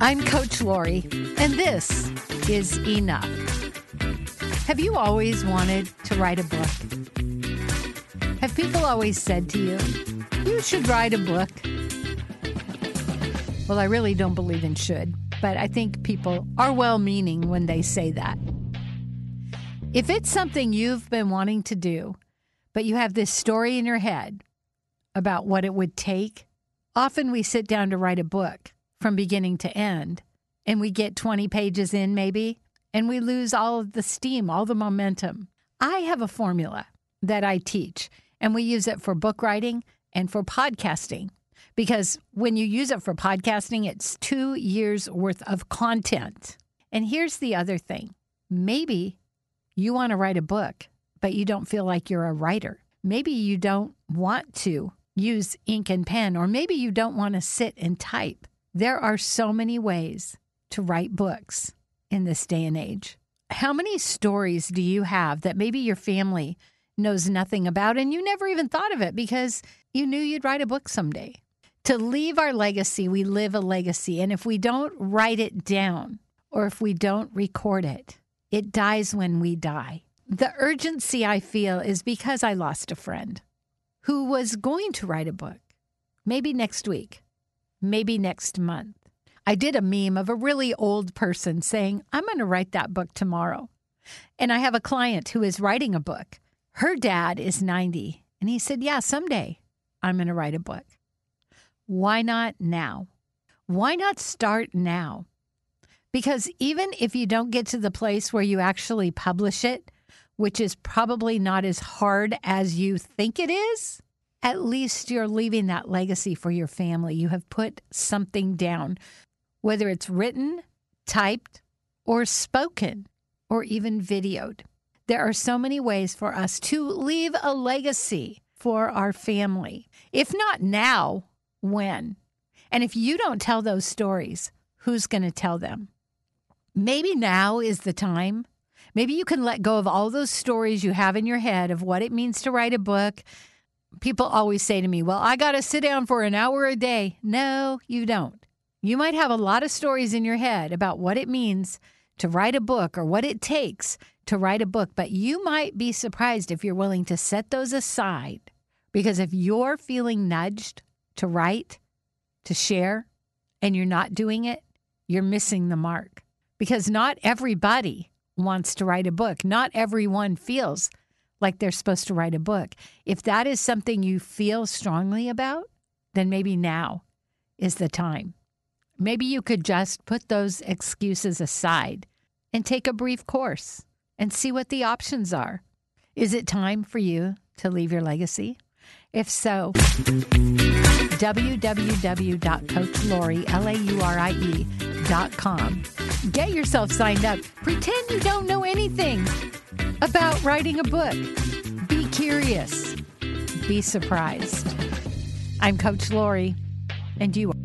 I'm Coach Laurie, and this is Enough. Have you always wanted to write a book? Have people always said to you, you should write a book? Well, I really don't believe in should, but I think people are well meaning when they say that. If it's something you've been wanting to do, but you have this story in your head about what it would take, often we sit down to write a book from beginning to end, and we get 20 pages in maybe, and we lose all of the steam, all the momentum. I have a formula that I teach, and we use it for book writing and for podcasting. Because when you use it for podcasting, it's two years worth of content. And here's the other thing maybe you want to write a book, but you don't feel like you're a writer. Maybe you don't want to use ink and pen, or maybe you don't want to sit and type. There are so many ways to write books in this day and age. How many stories do you have that maybe your family knows nothing about and you never even thought of it because you knew you'd write a book someday? To leave our legacy, we live a legacy. And if we don't write it down or if we don't record it, it dies when we die. The urgency I feel is because I lost a friend who was going to write a book, maybe next week maybe next month. I did a meme of a really old person saying, I'm going to write that book tomorrow. And I have a client who is writing a book. Her dad is 90. And he said, Yeah, someday I'm going to write a book. Why not now? Why not start now? Because even if you don't get to the place where you actually publish it, which is probably not as hard as you think it is, at least you're leaving that legacy for your family. You have put something down, whether it's written, typed, or spoken, or even videoed. There are so many ways for us to leave a legacy for our family. If not now, when? And if you don't tell those stories, who's going to tell them? Maybe now is the time. Maybe you can let go of all those stories you have in your head of what it means to write a book people always say to me, Well, I got to sit down for an hour a day. No, you don't. You might have a lot of stories in your head about what it means to write a book or what it takes to write a book, but you might be surprised if you're willing to set those aside. Because if you're feeling nudged to write, to share, and you're not doing it, you're missing the mark. Because not everybody wants to write a book, not everyone feels like they're supposed to write a book. If that is something you feel strongly about, then maybe now is the time. Maybe you could just put those excuses aside and take a brief course and see what the options are. Is it time for you to leave your legacy? If so, www.coachlaurie.com. Get yourself signed up. Pretend you don't know anything about writing a book. Be curious. Be surprised. I'm Coach Laurie, and you are.